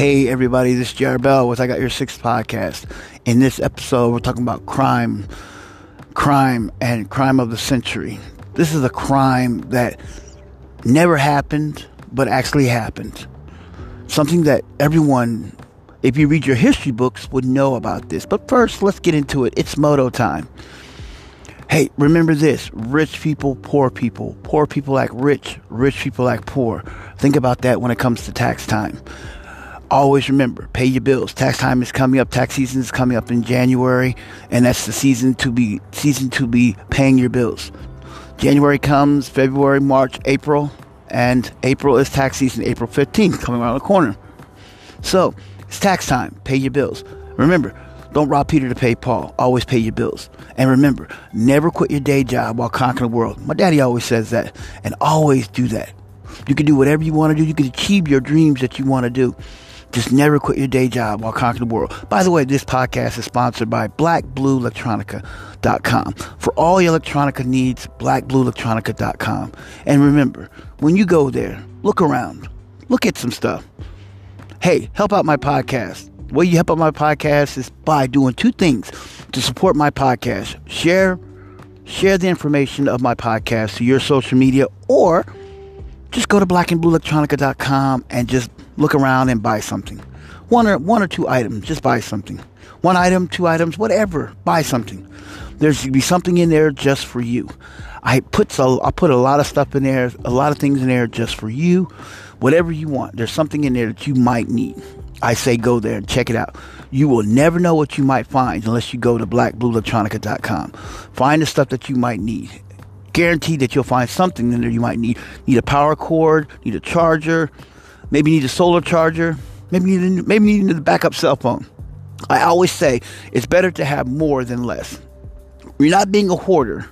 Hey everybody, this is Jared Bell with I Got Your Six podcast. In this episode, we're talking about crime, crime, and crime of the century. This is a crime that never happened, but actually happened. Something that everyone, if you read your history books, would know about this. But first, let's get into it. It's moto time. Hey, remember this rich people, poor people. Poor people like rich, rich people like poor. Think about that when it comes to tax time. Always remember, pay your bills. Tax time is coming up. Tax season is coming up in January, and that's the season to be season to be paying your bills. January comes, February, March, April, and April is tax season. April 15th coming around the corner. So it's tax time. Pay your bills. Remember, don't rob Peter to pay Paul. Always pay your bills. And remember, never quit your day job while conquering the world. My daddy always says that. And always do that. You can do whatever you want to do. You can achieve your dreams that you want to do. Just never quit your day job while conquering the world. By the way, this podcast is sponsored by blackblueelectronica.com. For all your electronica needs, blackblueelectronica.com. And remember, when you go there, look around. Look at some stuff. Hey, help out my podcast the way you help out my podcast is by doing two things to support my podcast. Share share the information of my podcast to your social media or just go to blackandblueelectronica.com and just look around and buy something. One or one or two items, just buy something. One item, two items, whatever, buy something. There should be something in there just for you. I put so I put a lot of stuff in there, a lot of things in there just for you. Whatever you want. There's something in there that you might need. I say go there and check it out. You will never know what you might find unless you go to blackblueelectronica.com. Find the stuff that you might need. Guarantee that you'll find something in there you might need. Need a power cord, need a charger, maybe you need a solar charger, maybe need a, maybe need a backup cell phone. I always say it's better to have more than less. You're not being a hoarder.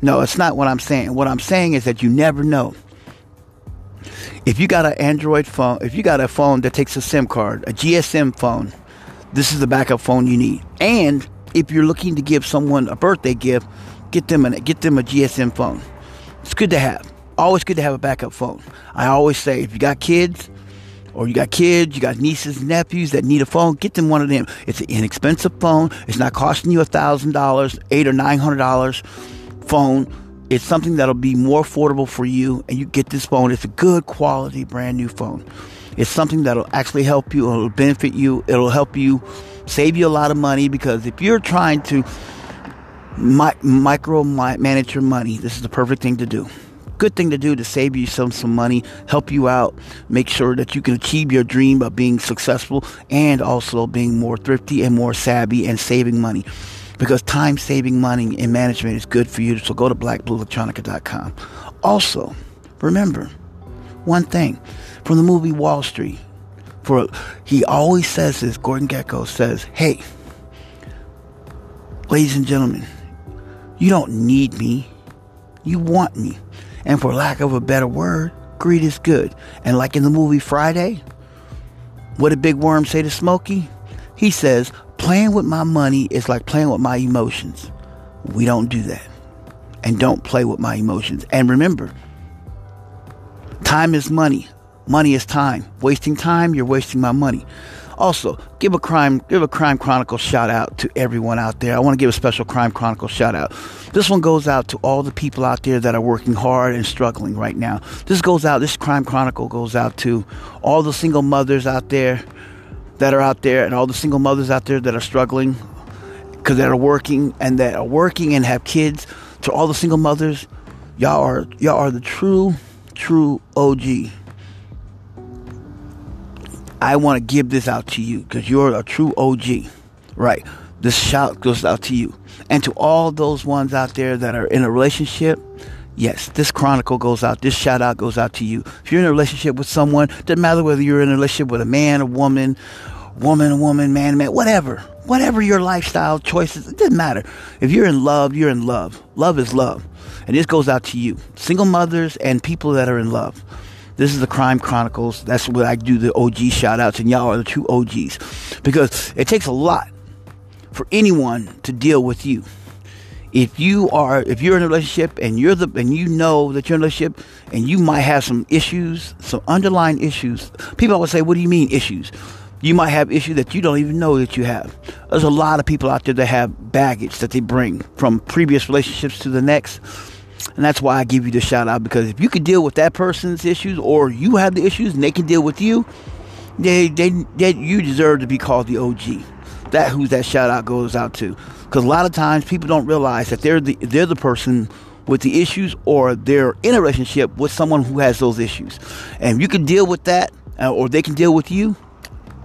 No, it's not what I'm saying. What I'm saying is that you never know if you got an Android phone, if you got a phone that takes a SIM card, a GSM phone, this is the backup phone you need. And if you're looking to give someone a birthday gift, get them a get them a GSM phone. It's good to have. Always good to have a backup phone. I always say if you got kids or you got kids, you got nieces nephews that need a phone, get them one of them. It's an inexpensive phone. It's not costing you a thousand dollars, eight or nine hundred dollars phone it's something that'll be more affordable for you, and you get this phone. It's a good quality, brand new phone. It's something that'll actually help you, it'll benefit you, it'll help you save you a lot of money because if you're trying to mi- micro manage your money, this is the perfect thing to do. Good thing to do to save you some, some money, help you out, make sure that you can achieve your dream of being successful and also being more thrifty and more savvy and saving money because time saving money in management is good for you. So go to blackblueelectronica.com. Also, remember one thing from the movie Wall Street. For he always says this. Gordon Gekko says, "Hey, ladies and gentlemen, you don't need me. You want me. And for lack of a better word, greed is good. And like in the movie Friday, what did Big Worm say to Smokey? He says, Playing with my money is like playing with my emotions. We don't do that. And don't play with my emotions. And remember, time is money. Money is time. Wasting time, you're wasting my money. Also, give a crime give a crime chronicle shout out to everyone out there. I want to give a special crime chronicle shout out. This one goes out to all the people out there that are working hard and struggling right now. This goes out this crime chronicle goes out to all the single mothers out there that are out there and all the single mothers out there that are struggling because that are working and that are working and have kids to all the single mothers y'all are y'all are the true true og i want to give this out to you because you're a true og right this shout goes out to you and to all those ones out there that are in a relationship Yes, this chronicle goes out, this shout out goes out to you. If you're in a relationship with someone, doesn't matter whether you're in a relationship with a man, a woman, woman, woman, man, man, whatever. Whatever your lifestyle choices, it doesn't matter. If you're in love, you're in love. Love is love. And this goes out to you. Single mothers and people that are in love. This is the Crime Chronicles. That's what I do the OG shout outs, and y'all are the two OGs. Because it takes a lot for anyone to deal with you if you are if you're in a relationship and you're the and you know that you're in a relationship and you might have some issues, some underlying issues. People always say, "What do you mean issues?" You might have issues that you don't even know that you have. There's a lot of people out there that have baggage that they bring from previous relationships to the next. And that's why I give you the shout out because if you can deal with that person's issues or you have the issues and they can deal with you, they, they, they you deserve to be called the OG. That who that shout out goes out to. Because a lot of times people don't realize that they're the they're the person with the issues or they're in a relationship with someone who has those issues. And you can deal with that uh, or they can deal with you,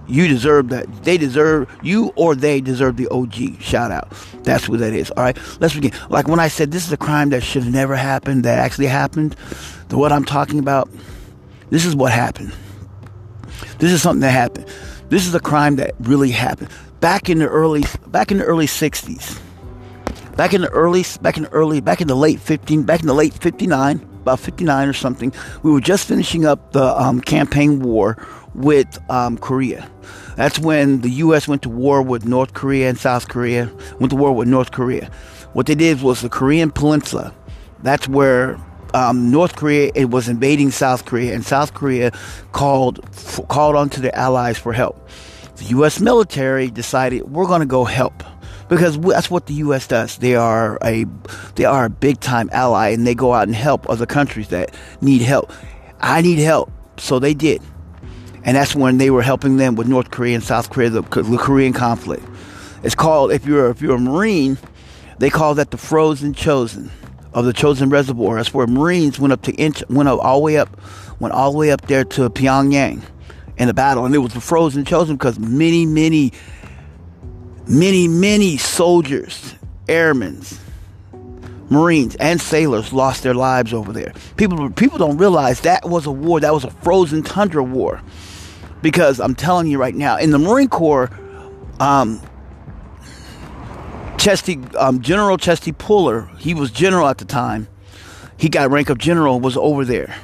you deserve that. They deserve you or they deserve the OG shout out. That's what that is. All right. Let's begin. Like when I said this is a crime that should have never happened, that actually happened. The what I'm talking about, this is what happened. This is something that happened. This is a crime that really happened back in the early back in the early 60s. Back in the early back in the early back in the late 15 back in the late 59 about 59 or something we were just finishing up the um, campaign war with um, Korea. That's when the U.S. went to war with North Korea and South Korea. Went to war with North Korea. What they did was the Korean Peninsula. That's where um, North Korea it was invading South Korea, and South Korea called f- called on to their allies for help. The U.S. military decided we're going to go help because that's what the U.S. does. They are a they are a big time ally, and they go out and help other countries that need help. I need help, so they did and that's when they were helping them with North Korea and South Korea, the, the Korean conflict. It's called if you're if you're a Marine, they call that the frozen Chosin of the Chosin reservoir. That's where Marines went up to inch went up all the way up went all the way up there to Pyongyang in the battle, and it was the frozen Chosin because many many many many soldiers, airmen, Marines and sailors lost their lives over there. People people don't realize that was a war. That was a frozen tundra war because I'm telling you right now, in the Marine Corps, um, Chesty, um, General Chesty Puller, he was general at the time. He got rank of general, was over there.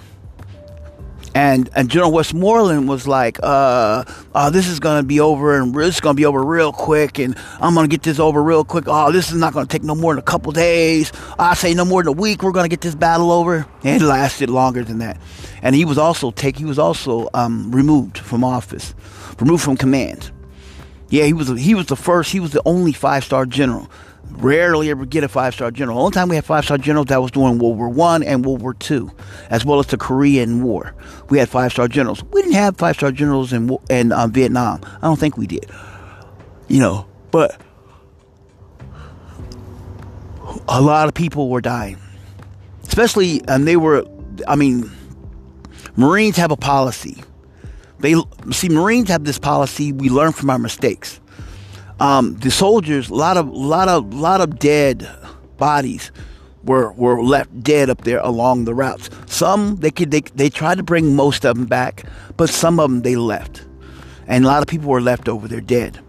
And and General Westmoreland was like, uh, uh this is gonna be over, and this is gonna be over real quick, and I'm gonna get this over real quick. Oh, this is not gonna take no more than a couple days. I say no more than a week. We're gonna get this battle over. And it lasted longer than that. And he was also take he was also um, removed from office, removed from command. Yeah, he was he was the first. He was the only five star general rarely ever get a five star general. The only time we had five star generals that was during World War One and World War Two, as well as the Korean War. We had five star generals. We didn't have five star generals in in um, Vietnam. I don't think we did. You know, but a lot of people were dying, especially and they were. I mean, Marines have a policy. They see Marines have this policy. We learn from our mistakes um, the soldiers, a lot of, lot of, lot of dead bodies were were left dead up there along the routes. Some they could they they tried to bring most of them back, but some of them they left, and a lot of people were left over there dead.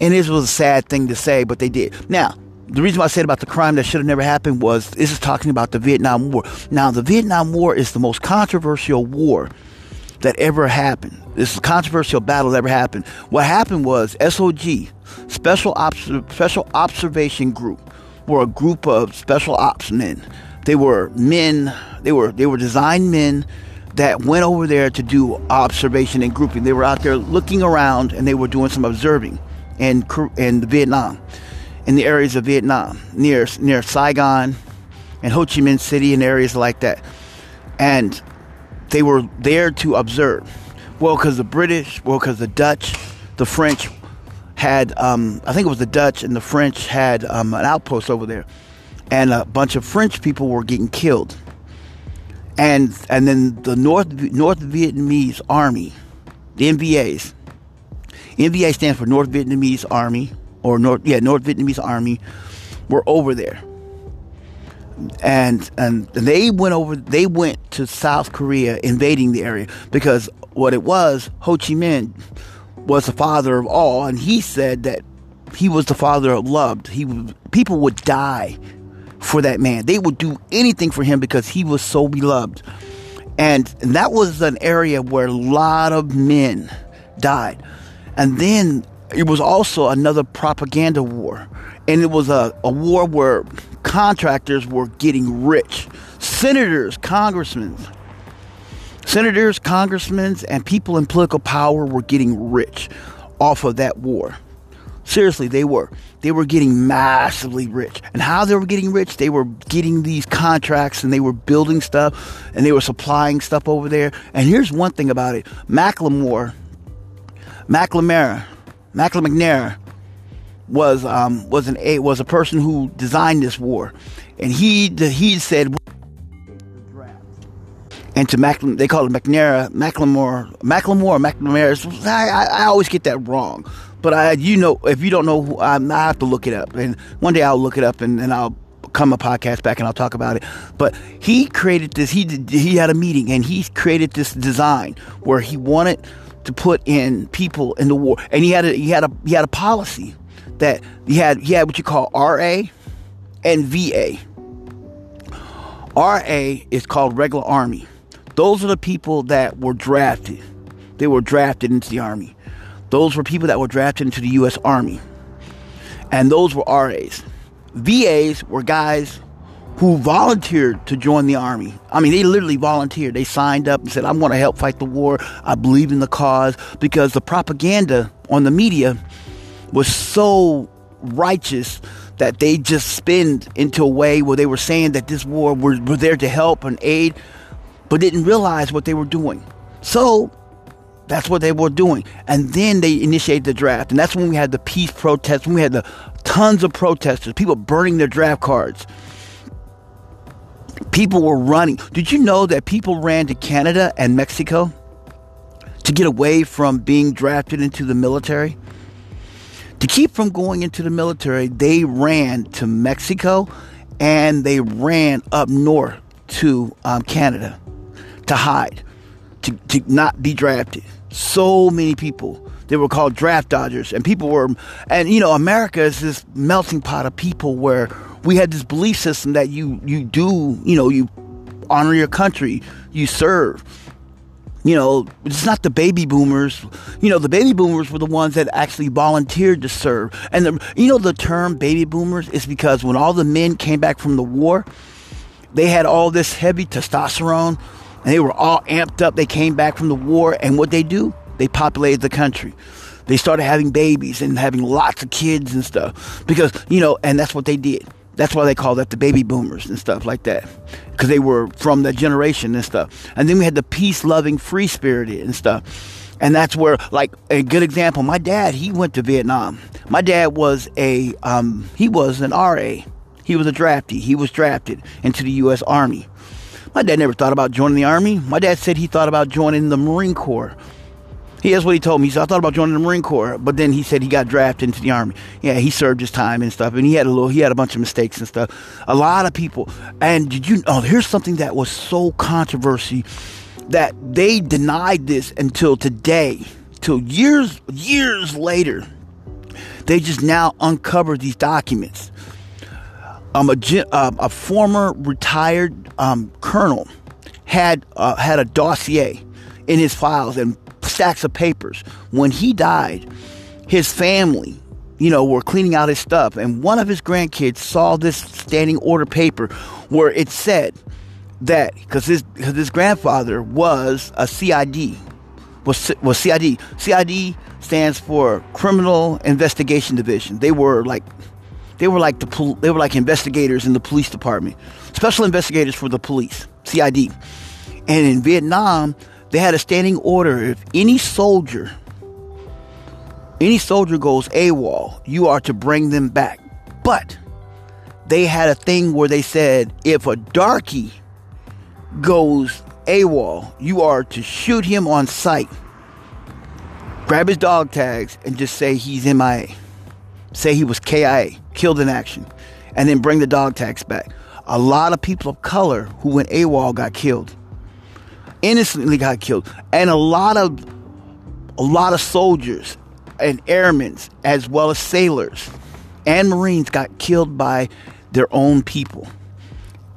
And this was a sad thing to say, but they did. Now, the reason why I said about the crime that should have never happened was this is talking about the Vietnam War. Now, the Vietnam War is the most controversial war that ever happened. This is a controversial battle that ever happened. What happened was SOG, Special Ops, Special Observation Group, were a group of special ops men. They were men. They were they were designed men that went over there to do observation and grouping. They were out there looking around and they were doing some observing in in Vietnam, in the areas of Vietnam near near Saigon and Ho Chi Minh City and areas like that. And they were there to observe. Well, because the British, well, because the Dutch, the French had, um, I think it was the Dutch and the French had um, an outpost over there, and a bunch of French people were getting killed. And and then the North North Vietnamese Army, the NVAs. NVA stands for North Vietnamese Army, or North yeah North Vietnamese Army, were over there and and they went over they went to South Korea invading the area because what it was Ho Chi Minh was the father of all and he said that he was the father of loved. He people would die for that man. They would do anything for him because he was so beloved. And, that was an area where a lot of men died. And then it was also another propaganda war. And it was a, a war where contractors were getting rich. Senators, congressmen, senators, congressmen, and people in political power were getting rich off of that war. Seriously, they were. They were getting massively rich. And how they were getting rich, they were getting these contracts and they were building stuff and they were supplying stuff over there. And here's one thing about it Macklemore, McLemore, McLemore was um, was an a was a person who designed this war, and he he said and to Mac, they call it McNair, Macklemore, Macklemore, McNamara. I, I, I, always get that wrong. But I, you know, if you don't know, who, I, I have to look it up. And one day I'll look it up and, and I'll come a podcast back and I'll talk about it. But he created this. He did, he had a meeting and he created this design where he wanted to put in people in the war, and he had a he had a he had a policy that he had he had what you call RA and VA. RA is called regular army. Those are the people that were drafted. They were drafted into the Army. Those were people that were drafted into the U.S. Army. And those were RAs. VAs were guys who volunteered to join the Army. I mean, they literally volunteered. They signed up and said, I'm going to help fight the war. I believe in the cause. Because the propaganda on the media was so righteous that they just spin into a way where they were saying that this war were, were there to help and aid but didn't realize what they were doing. So that's what they were doing. And then they initiated the draft. And that's when we had the peace protests, when we had the tons of protesters, people burning their draft cards. People were running. Did you know that people ran to Canada and Mexico to get away from being drafted into the military? To keep from going into the military, they ran to Mexico and they ran up north to um, Canada to hide, to, to not be drafted. So many people. They were called draft dodgers, and people were, and you know, America is this melting pot of people where we had this belief system that you you do, you know, you honor your country, you serve. You know, it's not the baby boomers. You know, the baby boomers were the ones that actually volunteered to serve. And the, you know, the term baby boomers is because when all the men came back from the war, they had all this heavy testosterone and they were all amped up. They came back from the war, and what they do? They populated the country. They started having babies and having lots of kids and stuff because you know, and that's what they did. That's why they call that the baby boomers and stuff like that, because they were from that generation and stuff. And then we had the peace-loving, free-spirited and stuff. And that's where, like, a good example. My dad, he went to Vietnam. My dad was a, um, he was an RA. He was a draftee. He was drafted into the U.S. Army. My dad never thought about joining the Army. My dad said he thought about joining the Marine Corps. He that's what he told me. He said, I thought about joining the Marine Corps, but then he said he got drafted into the Army. Yeah, he served his time and stuff, and he had a little, he had a bunch of mistakes and stuff. A lot of people, and did you? Oh, here's something that was so controversy that they denied this until today, till years, years later. They just now uncovered these documents um, a, uh, a former retired um, colonel had uh, had a dossier in his files and stacks of papers. When he died, his family, you know, were cleaning out his stuff, and one of his grandkids saw this standing order paper where it said that because his cause his grandfather was a CID was was CID. CID stands for Criminal Investigation Division. They were like they were like the pol- they were like investigators in the police department, special investigators for the police, CID. And in Vietnam, they had a standing order: if any soldier, any soldier goes AWOL, you are to bring them back. But they had a thing where they said if a darky goes AWOL, you are to shoot him on sight, grab his dog tags, and just say he's MIA say he was KIA, killed in action, and then bring the dog tags back. A lot of people of color who went AWOL got killed, innocently got killed, and a lot of a lot of soldiers and airmen, as well as sailors and Marines, got killed by their own people.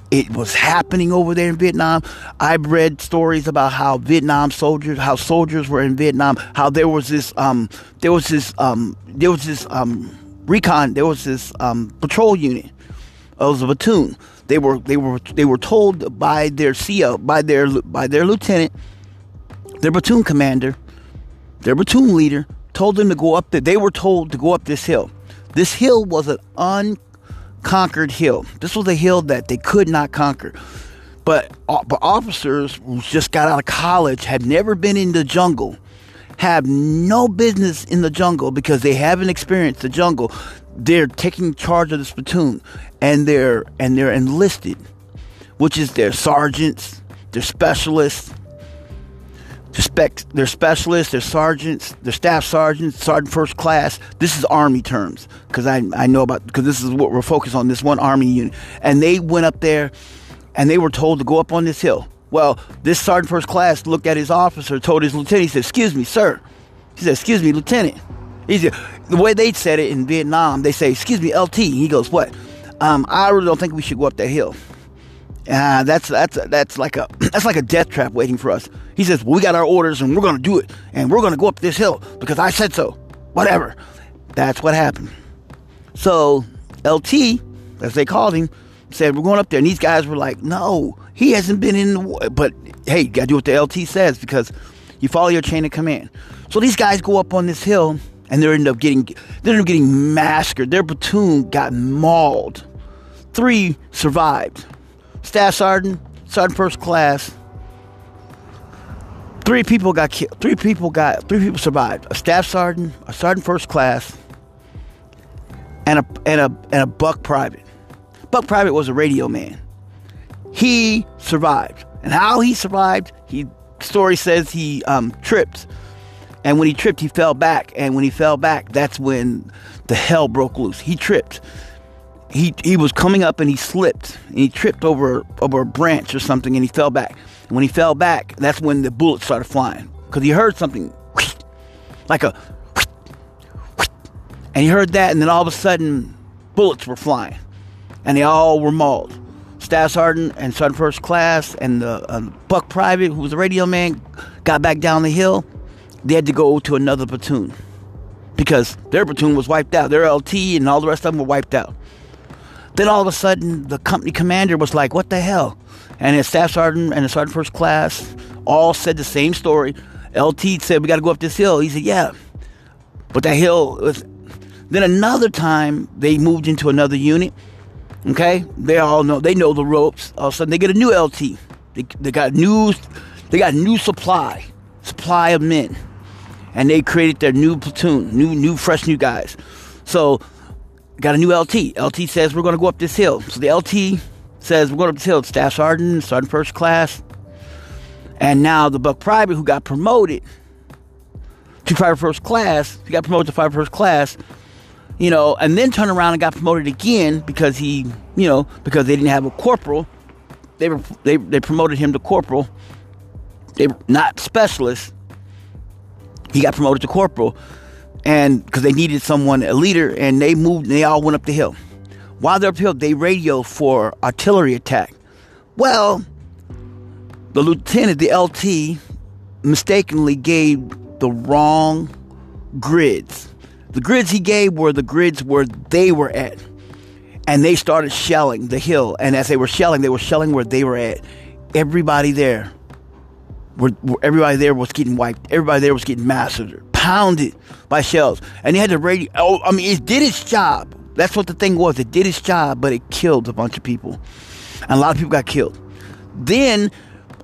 It was happening over there in Vietnam. I've read stories about how Vietnam soldiers, how soldiers were in Vietnam, how there was this, um, there was this, um, there was this um, recon. There was this um, patrol unit It was a platoon. They were they were they were told by their CO by their by their lieutenant, their platoon commander, their platoon leader told them to go up there. They were told to go up this hill. This hill was an unconquered hill. This was a hill that they could not conquer. But, uh, but officers who just got out of college, had never been in the jungle, have no business in the jungle because they haven't experienced the jungle. They're taking charge of the platoon, and they're and they're enlisted, which is their sergeants, their specialists, Respect their specialists, their sergeants, their staff sergeants, sergeant first class. This is Army terms because I, I know about because this is what we're focused on. This one Army unit, and they went up there, and they were told to go up on this hill. Well, this sergeant first class looked at his officer, told his lieutenant, he said, "Excuse me, sir." He said, "Excuse me, lieutenant." He said, the way they said it in Vietnam, they say, "Excuse me, LT." He goes, "What?" Um, I really don't think we should go up that hill. Uh, that's that's that's like a that's like a death trap waiting for us. He says, well, "We got our orders and we're to do it, and we're to go up this hill because I said so." Whatever. That's what happened. So LT, as they called him, said, "We're going up there." And these guys were like, "No, he hasn't been in the war." But hey, you got to do what the LT says because you follow your chain of command. So these guys go up on this hill and they end up getting they end up getting massacred. Their platoon got mauled. Three survived staff sergeant, sergeant first class. Three people got killed. Three people got. Three people survived. A staff sergeant, a sergeant first class, and a and a and a buck private. Buck private was a radio man. He survived, and how he survived, he story says he um, tripped, and when he tripped, he fell back, and when he fell back, that's when the hell broke loose. He tripped. He he was coming up and he slipped. And he tripped over over a branch or something and he fell back. And when he fell back, that's when the bullets started flying. Because he heard something. Like a and he heard that and then all of a sudden bullets were flying and they all were mauled. Staff sergeant and sergeant first class and the uh, buck private who was a radio man got back down the hill. They had to go to another platoon because their platoon was wiped out. Their LT and all the rest of them were wiped out. Then all of a sudden, the company commander was like, What the hell? And his staff sergeant and the sergeant first class all said the same story. LT said, We got to go up this hill. He said, Yeah. But that hill was. Then another time, they moved into another unit. Okay? They all know, they know the ropes. All of a sudden, they get a new LT. They, they got new, they got new supply, supply of men. And they created their new platoon, new, new, fresh, new guys. So got a new LT. LT says we're going to go up this hill. So the LT says we're going up this hill. Staff sergeant, sergeant first class, and now the buck private who got promoted to private first class. He got promoted to private first class. You know, and then turned around and got promoted again because he, you know, because they didn't have a corporal. They were they they promoted him to corporal. They were not specialist. He got promoted to corporal and because they needed someone, a leader, and they moved. And they all went up the hill. While they're up the hill, they radio for artillery attack. Well, the lieutenant, the LT, mistakenly gave the wrong grids. The grids he gave were the grids where they were at. And they started shelling the hill. And as they were shelling, they were shelling where they were at. Everybody there, were, everybody there was getting wiped. Everybody there was getting massacred pounded by shells. And he had to radio. Oh, I mean, it did its job. That's what the thing was. It did its job, but it killed a bunch of people. And a lot of people got killed. Then,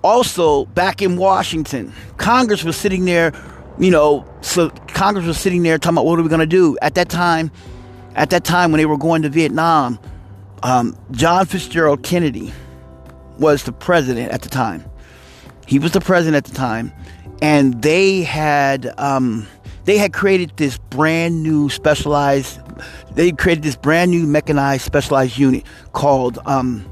also, back in Washington, Congress was sitting there, you know, so Congress was sitting there talking about what are we going to do. At that time, at that time when they were going to Vietnam, um, John Fitzgerald Kennedy was the president at the time. He was the president at the time and they had um, they had created this brand new specialized they created this brand new mechanized specialized unit called um,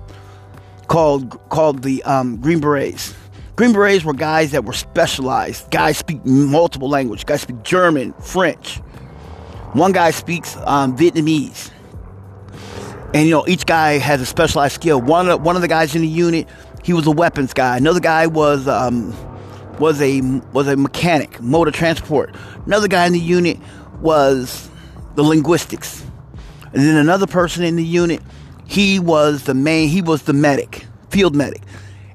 called called the um, Green Berets. Green Berets were guys that were specialized. Guys speak multiple languages. Guys speak German, French. One guy speaks um, Vietnamese. And you know, each guy has a specialized skill. One of, one of the guys in the unit, he was a weapons guy. Another guy was um, was a was a mechanic, motor transport. Another guy in the unit was the linguistics. And then another person in the unit He was the main, he was the medic, field medic.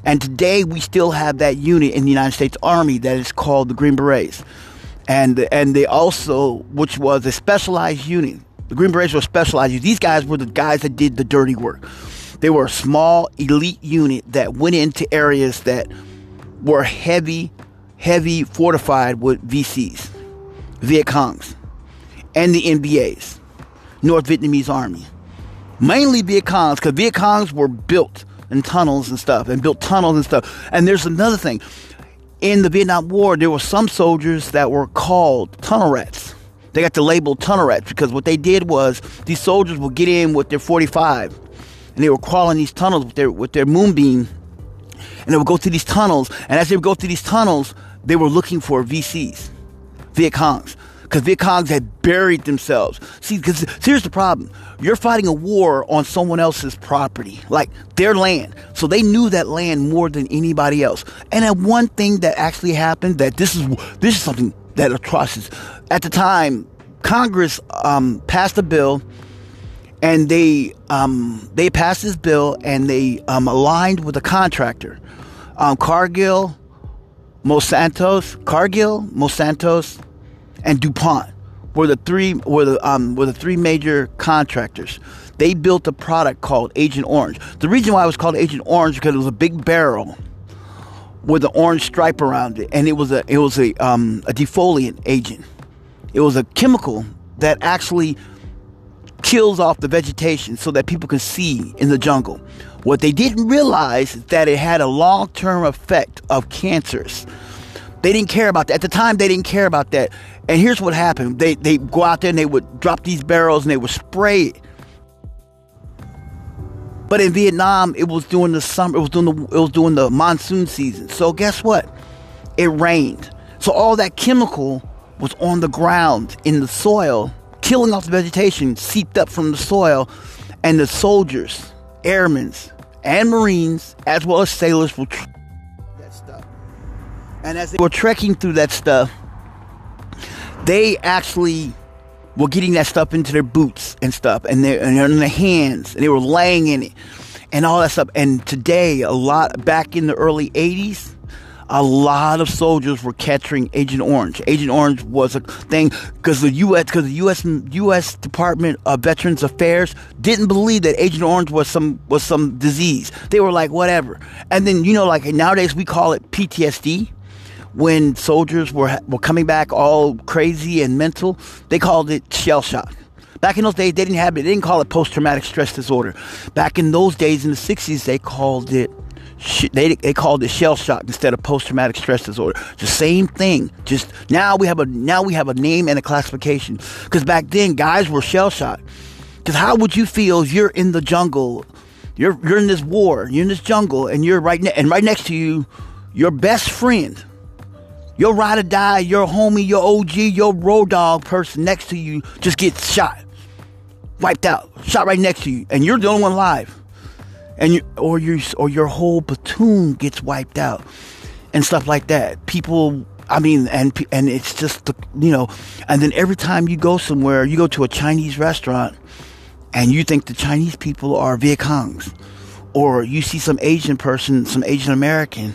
And today we still have that unit in the United States Army that is called the Green Berets. And, and they also, which was a specialized unit. The Green Berets were specialized. These guys were the guys that did the dirty work. They were a small elite unit that went into areas that were heavy, heavy fortified with VCs, Viet Congs, and the NVAs, North Vietnamese Army. Mainly Viet Congs, because Viet Congs were built in tunnels and stuff, and built tunnels and stuff. And there's another thing. In the Vietnam War, there were some soldiers that were called tunnel rats. They got the label tunnel rats because what they did was these soldiers would get in with their 45 and they were crawling these tunnels with their with their moonbeam, and they would go through these tunnels. And as they would go through these tunnels, they were looking for VCs, Viet Congs, because Viet Congs had buried themselves. See, because here's the problem: you're fighting a war on someone else's property, like their land. So they knew that land more than anybody else. And then one thing that actually happened that this is this is something that atrocious. At the time, Congress um, passed a bill and they um, they passed this bill and they um, aligned with a contractor, um, Cargill, Monsanto's, Cargill, Monsanto's, and DuPont were the three were the um, were the three major contractors. They built a product called Agent Orange. The reason why it was called Agent Orange because it was a big barrel with an orange stripe around it, and it was a it was a um, a defoliant agent. It was a chemical that actually kills off the vegetation so that people can see in the jungle. What they didn't realize is that it had a long term effect of cancers. They didn't care about that. At the time, they didn't care about that. And here's what happened they, they go out there and they would drop these barrels and they would spray it. But in Vietnam, it was during the summer, it was during the, it was during the monsoon season. So guess what? It rained. So all that chemical was on the ground in the soil killing off the vegetation seeped up from the soil, and the soldiers, airmen, and marines, as well as sailors, were tr- that stuff. And as they were trekking through that stuff, they actually were getting that stuff into their boots and stuff, and they're, and in their hands, and they were laying in it, and all that stuff. And today, a lot back in the early '80s a lot of soldiers were catching Agent Orange. Agent Orange was a thing because the U.S. because the U.S. U.S. Department of Veterans Affairs didn't believe that Agent Orange was some was some disease. They were like whatever. And then you know like nowadays we call it PTSD. When soldiers were were coming back all crazy and mental, they called it shell shock. Back in those days, they didn't have it. They didn't call it post traumatic stress disorder. Back in those days, in the '60s, they called it they, they called it shell shock instead of post traumatic stress disorder. The same thing. Just now we have a now we have a name and a classification. Because back then guys were shell shocked. Because how would you feel if you're in the jungle, you're you're in this war, you're in this jungle, and you're right ne- and right next to you, your best friend, your ride or die, your homie, your OG, your road dog person next to you just gets shot, wiped out, shot right next to you, and you're the only one alive and you, or your or your whole platoon gets wiped out and stuff like that. People, I mean, and and it's just the you know, and then every time you go somewhere, you go to a Chinese restaurant, and you think the Chinese people are Viet Congs, or you see some Asian person, some Asian American,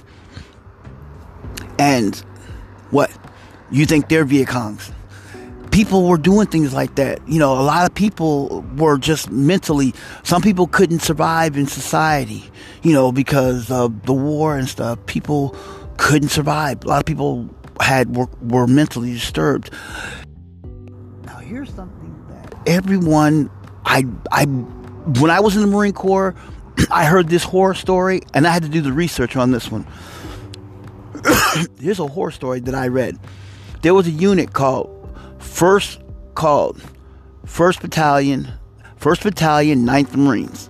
and what you think they're Viet Congs people were doing things like that. You know, a lot of people were just mentally, some people couldn't survive in society, you know, because of the war and stuff. People couldn't survive. A lot of people had were, were mentally disturbed. Now, here's something that everyone, I, I, when I was in the Marine Corps, I heard this horror story and I had to do the research on this one. Here's a horror story that I read. There was a unit called first called First Battalion, First Battalion, 9th Marines,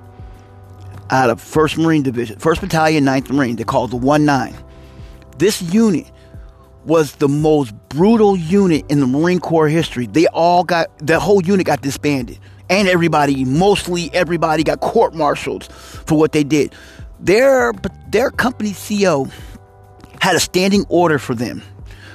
out of First Marine Division, First Battalion, 9th Marine. They called the 1 9. This unit was the most brutal unit in the Marine Corps history. They all got, the whole unit got disbanded. And everybody, mostly everybody, got court martialed for what they did. Their, their company CO had a standing order for them.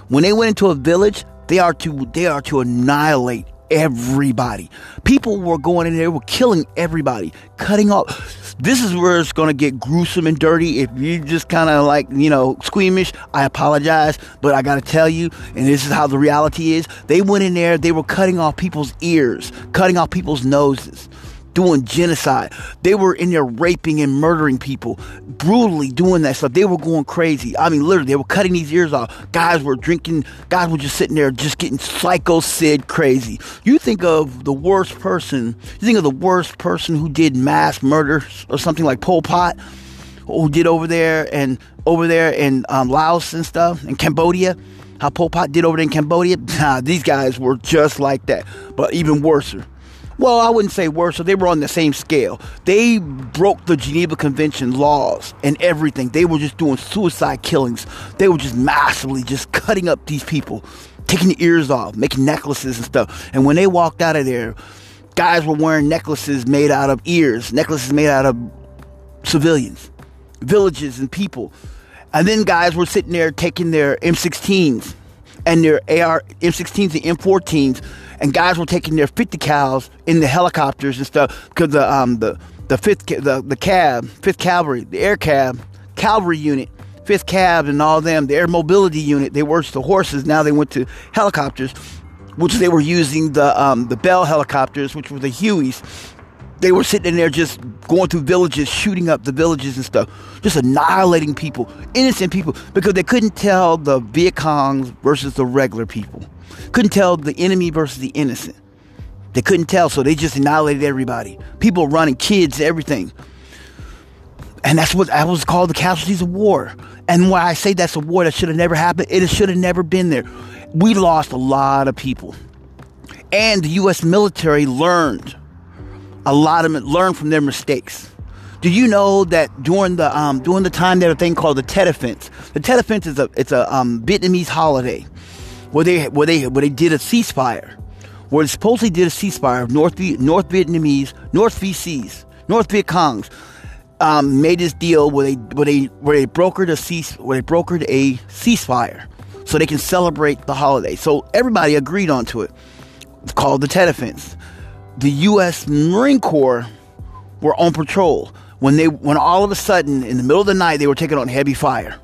When they went into a village, they are to they are to annihilate everybody. People were going in there, were killing everybody, cutting off. This is where it's going to get gruesome and dirty. If you just kind of like, you know, squeamish, I apologize, but I got to tell you, and this is how the reality is. They went in there, they were cutting off people's ears, cutting off people's noses doing genocide. They were in there raping and murdering people, brutally doing that stuff. They were going crazy. I mean, literally, they were cutting these ears off. Guys were drinking. Guys were just sitting there, just getting psycho Sid crazy. You think of the worst person. You think of the worst person who did mass murder or something like Pol Pot, who did over there and over there in um, Laos and stuff, in Cambodia. How Pol Pot did over there in Cambodia. Nah, these guys were just like that, but even worse. Well, I wouldn't say worse, so they were on the same scale. They broke the Geneva Convention laws and everything. They were just doing suicide killings. They were just massively just cutting up these people, taking the ears off, making necklaces and stuff. And when they walked out of there, guys were wearing necklaces made out of ears, necklaces made out of civilians, villages, and people. And then guys were sitting there taking their M16s and their AR M16s and M14s and guys were taking their 50 cals in the helicopters and stuff because the um the the fifth the the cav fifth cavalry the air cav cavalry unit fifth cav and all them the air mobility unit they were the horses now they went to helicopters which they were using the um the bell helicopters which were the hueys they were sitting in there just going through villages, shooting up the villages and stuff, just annihilating people, innocent people, because they couldn't tell the Viet Congs versus the regular people. Couldn't tell the enemy versus the innocent. They couldn't tell, so they just annihilated everybody. People running, kids, everything. And that's what that was called the casualties of war. And why I say that's a war that should have never happened, it should have never been there. We lost a lot of people. And the US military learned a lot of learned from their mistakes. Do you know that during the um, during the time there a thing called the Tet Offense? The Tet Offense is a it's a um, Vietnamese holiday where they where they where they did a ceasefire, where they supposedly did a ceasefire of North North Vietnamese, North VCs, North Viet Congs, um, made this deal where they where they where they brokered a cease where they brokered a ceasefire, so they can celebrate the holiday. So everybody agreed onto it. It's called the Tet Offense. The U.S. Marine Corps were on patrol when they when all of a sudden in the middle of the night they were taking on heavy fire,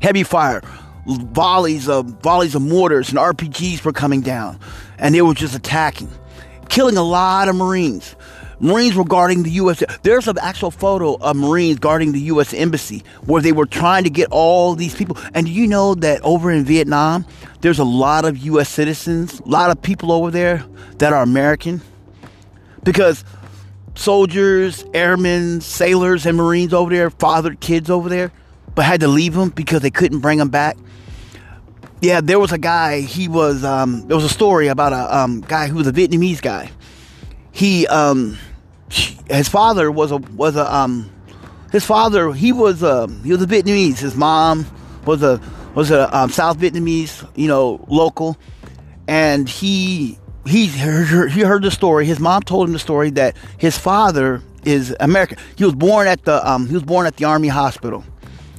heavy fire volleys of volleys of mortars and RPGs were coming down, and they were just attacking, killing a lot of Marines. Marines were guarding the U.S. There's an actual photo of Marines guarding the U.S. Embassy where they were trying to get all these people. And you know that over in Vietnam, there's a lot of U.S. citizens, a lot of people over there that are American? Because soldiers, airmen, sailors, and Marines over there fathered kids over there, but had to leave them because they couldn't bring them back yeah, there was a guy. He was um, there was a story about a um, guy who was a Vietnamese guy. He um, his father was a was a um, his father he was a he was a Vietnamese. His mom was a was a um, South Vietnamese, you know, local, and he he heard, he heard the story. His mom told him the story that his father is American. He was born at the um, he was born at the army hospital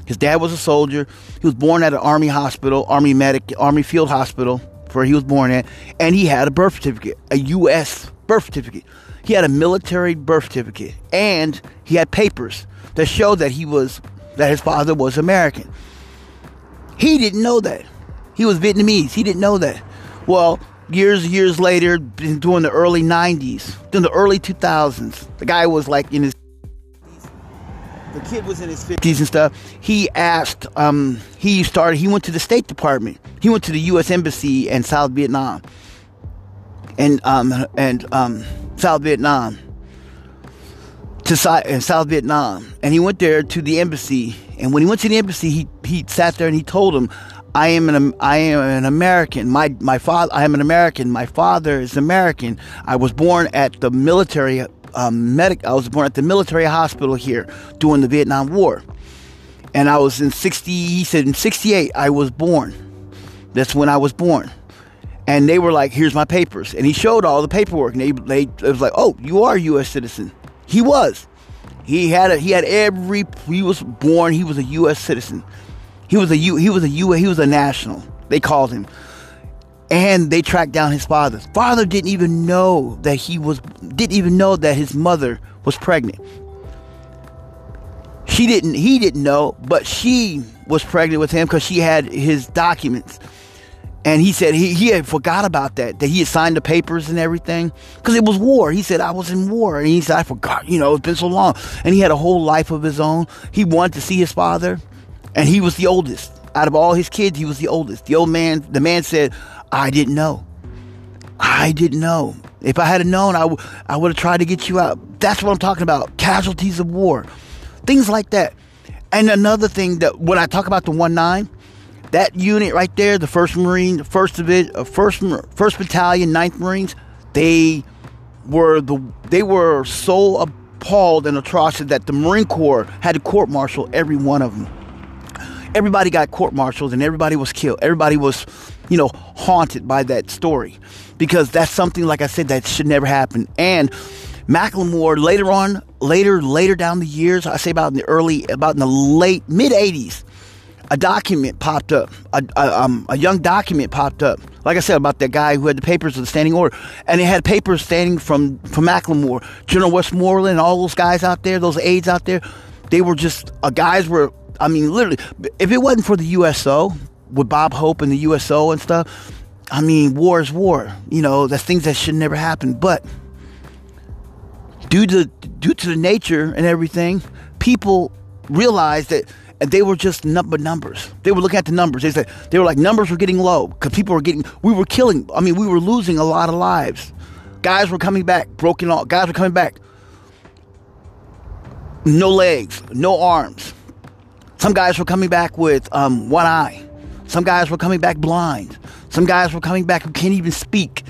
his dad was a soldier. He was born at an army hospital, army medic, army field hospital, where he was born at, and he had a birth certificate, a U.S. birth certificate. He had a military birth certificate, and he had papers that showed that he was that his father was American. He didn't know that. He was Vietnamese. He didn't know that. Well, years years later, during the early '90s, during the early 2000s, the guy was like in his kid was in his 50s and stuff. He asked, um, he started, he went to the State Department. He went to the U.S. Embassy in South Vietnam. And, um, and, um, South Vietnam. To in South Vietnam. And he went there to the embassy. And when he went to the embassy, he, he sat there and he told him, I am an I am an American. My my father I am an American. My father is American. I was born at the military um, medic. I was born at the military hospital here during the Vietnam War, and I was in sixty. He said in '68 I was born. That's when I was born, and they were like, "Here's my papers," and he showed all the paperwork, and they, they it was like, "Oh, you are a U.S. citizen." He was. He had a, he had every. He was born. He was a U.S. citizen. He was a U. He was a U. He was a national. They called him and they tracked down his father. Father didn't even know that he was didn't even know that his mother was pregnant. She didn't he didn't know, but she was pregnant with him because she had his documents. And he said he, he had forgot about that, that he had signed the papers and everything. Because it was war. He said, I was in war. And he said, I forgot, you know, it's been so long. And he had a whole life of his own. He wanted to see his father. And he was the oldest. Out of all his kids, he was the oldest. The old man, the man said, I didn't know. I didn't know. If I had known, I, w- I would have tried to get you out. That's what I'm talking about. Casualties of war. Things like that. And another thing that when I talk about the 1 9, that unit right there, the First Marine, First Division, uh, First First Battalion, 9th Marines, they were the they were so appalled and atrocious that the Marine Corps had to court martial every one of them. Everybody got court martialed and everybody was killed. Everybody was, you know, haunted by that story because that's something like I said that should never happen. And McNamara later on, later later down the years, I say about in the early, about in the late mid 80s a document popped up, a, a, um, a, young document popped up. Like I said about that guy who had the papers of the standing order, and it had papers standing from from McNamara, General Westmoreland, all those guys out there, those aides out there. They were just uh, guys were. I mean, literally, if it wasn't for the USO with Bob Hope and the USO and stuff, I mean, war is war. You know, that's things that should never happen. But due to due to the nature and everything, people realized that and they were just number numbers. They were looking at the numbers. They said they were like numbers were getting low because people were getting. We were killing. I mean, we were losing a lot of lives. Guys were coming back, broken all. Guys were coming back. No legs, no arms. Some guys were coming back with um, one eye. Some guys were coming back blind. Some guys were coming back who can't even speak.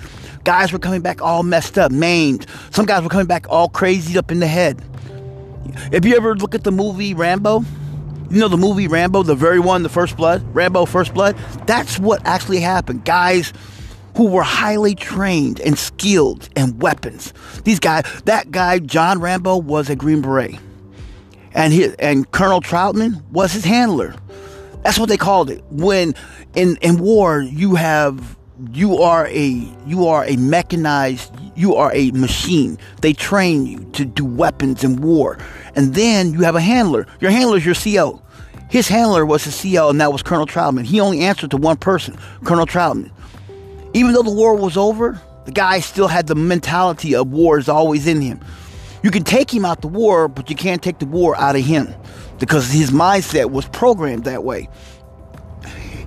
Guys were coming back all messed up, maimed. Some guys were coming back all crazy up in the head. If you ever look at the movie Rambo, you know the movie Rambo, the very one, the First Blood, Rambo First Blood? That's what actually happened. Guys who were highly trained and skilled in weapons. These guys, that guy, John Rambo, was a Green Beret. And, his, and Colonel Trautman was his handler. That's what they called it. When in, in war, you have you are a you are a mechanized you are a machine. They train you to do weapons in war. And then you have a handler. Your handler is your co his handler was his co and that was colonel Trautman. He only answered to one person colonel Trautman. Even though the war was over the guy still had the mentality of war is always in him you can take him out the war but you can't take the war out of him because his mindset was programmed that way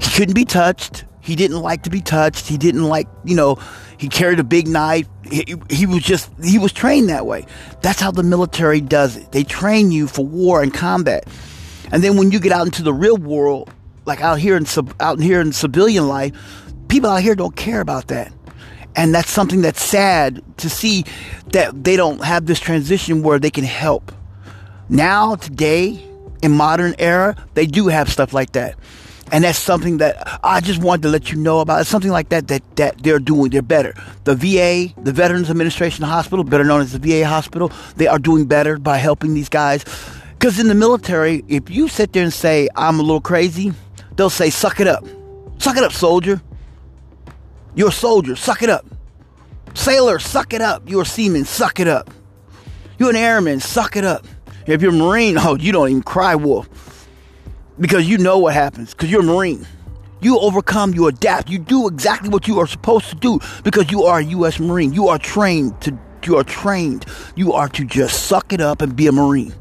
he couldn't be touched he didn't like to be touched. He didn't like, you know, he carried a big knife. He, he, was just, he was trained that way. That's how the military does it. They train you for war and combat. And then when you get out into the real world, like out here in out here in civilian life, people out here don't care about that. And that's something that's sad to see that they don't have this transition where they can help. Now, today, in modern era, they do have stuff like that and that's something that I just wanted to let you know about. It's something like that that that they're doing. They're better. The VA, the Veterans Administration Hospital, better known as the VA hospital, they are doing better by helping these guys. Because in the military, if you sit there and say I'm a little crazy, they'll say suck it up, suck it up, soldier. You're a soldier, suck it up. Sailor, suck it up. You're a seaman, suck it up. You're an airman, suck it up. If you're a Marine, oh, you don't even cry wolf because you know what happens because you're a Marine. You overcome, you adapt, you do exactly what you are supposed to do because you are a U.S. Marine. You are trained to, you are trained. You are to just suck it up and be a Marine.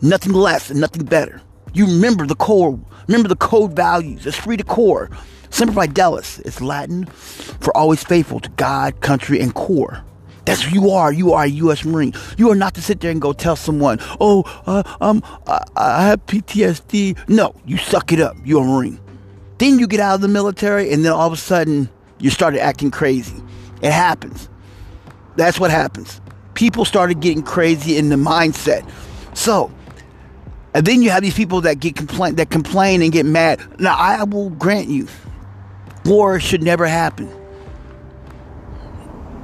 Nothing less and nothing better. You remember the core, remember the code values. It's Esprit de corps. Semper Fidelis. It's Latin for always faithful to God, country, and Corps. That's who you are. You are a U.S. Marine. You are not to sit there and go tell someone, "Oh, uh, um, I, I have PTSD." No, you suck it up. You're a Marine. Then you get out of the military, and then all of a sudden you started acting crazy. It happens. That's what happens. People started getting crazy in the mindset. So, and then you have these people that get complain that complain and get mad. Now, I will grant you, war should never happen.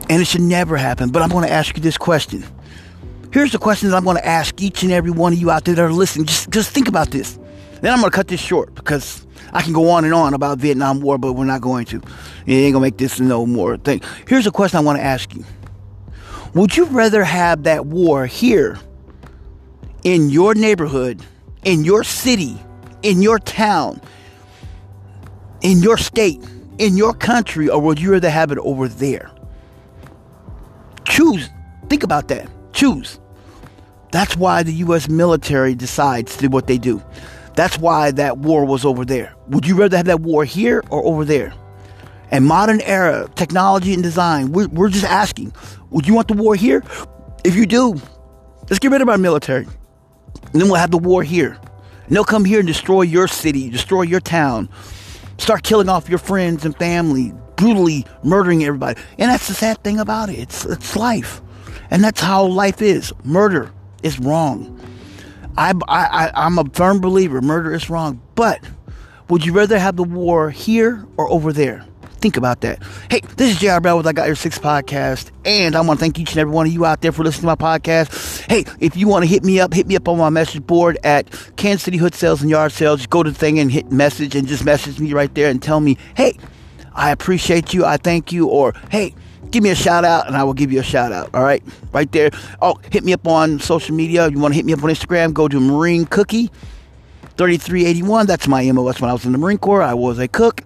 And it should never happen. But I'm going to ask you this question. Here's the question that I'm going to ask each and every one of you out there that are listening. Just, just think about this. Then I'm going to cut this short because I can go on and on about Vietnam War, but we're not going to. It ain't going to make this no more thing. Here's a question I want to ask you Would you rather have that war here in your neighborhood, in your city, in your town, in your state, in your country, or would you rather have it over there? Choose. Think about that. Choose. That's why the U.S. military decides to do what they do. That's why that war was over there. Would you rather have that war here or over there? And modern era, technology and design, we're, we're just asking, would you want the war here? If you do, let's get rid of our military. And then we'll have the war here. And they'll come here and destroy your city, destroy your town, start killing off your friends and family, brutally murdering everybody. And that's the sad thing about it. It's, it's life. And that's how life is. Murder is wrong. I, I, I, am a firm believer murder is wrong. But would you rather have the war here or over there? Think about that. Hey, this is JR Bell with I Got Your Six podcast, and I want to thank each and every one of you out there for listening to my podcast. Hey, if you want to hit me up, hit me up on my message board at Kansas City Hood Sales and Yard Sales. Go to the thing and hit message and just message me right there and tell me, hey, I appreciate you, I thank you, or hey, give me a shout out and I will give you a shout out. All right, right there. Oh, hit me up on social media. You want to hit me up on Instagram? Go to Marine Cookie 3381. That's my MOS when I was in the Marine Corps. I was a cook.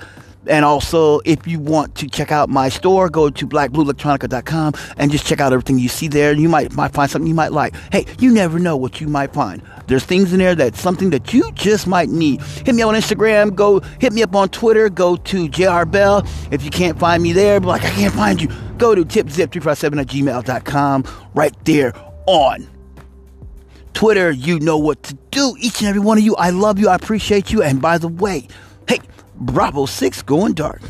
And also, if you want to check out my store, go to blackblueelectronica.com and just check out everything you see there. You might, might find something you might like. Hey, you never know what you might find. There's things in there that's something that you just might need. Hit me up on Instagram. Go hit me up on Twitter. Go to JR Bell. If you can't find me there, like, I can't find you, go to tipzip357 at gmail.com. Right there on Twitter. You know what to do. Each and every one of you, I love you. I appreciate you. And by the way, Bravo 6 going dark.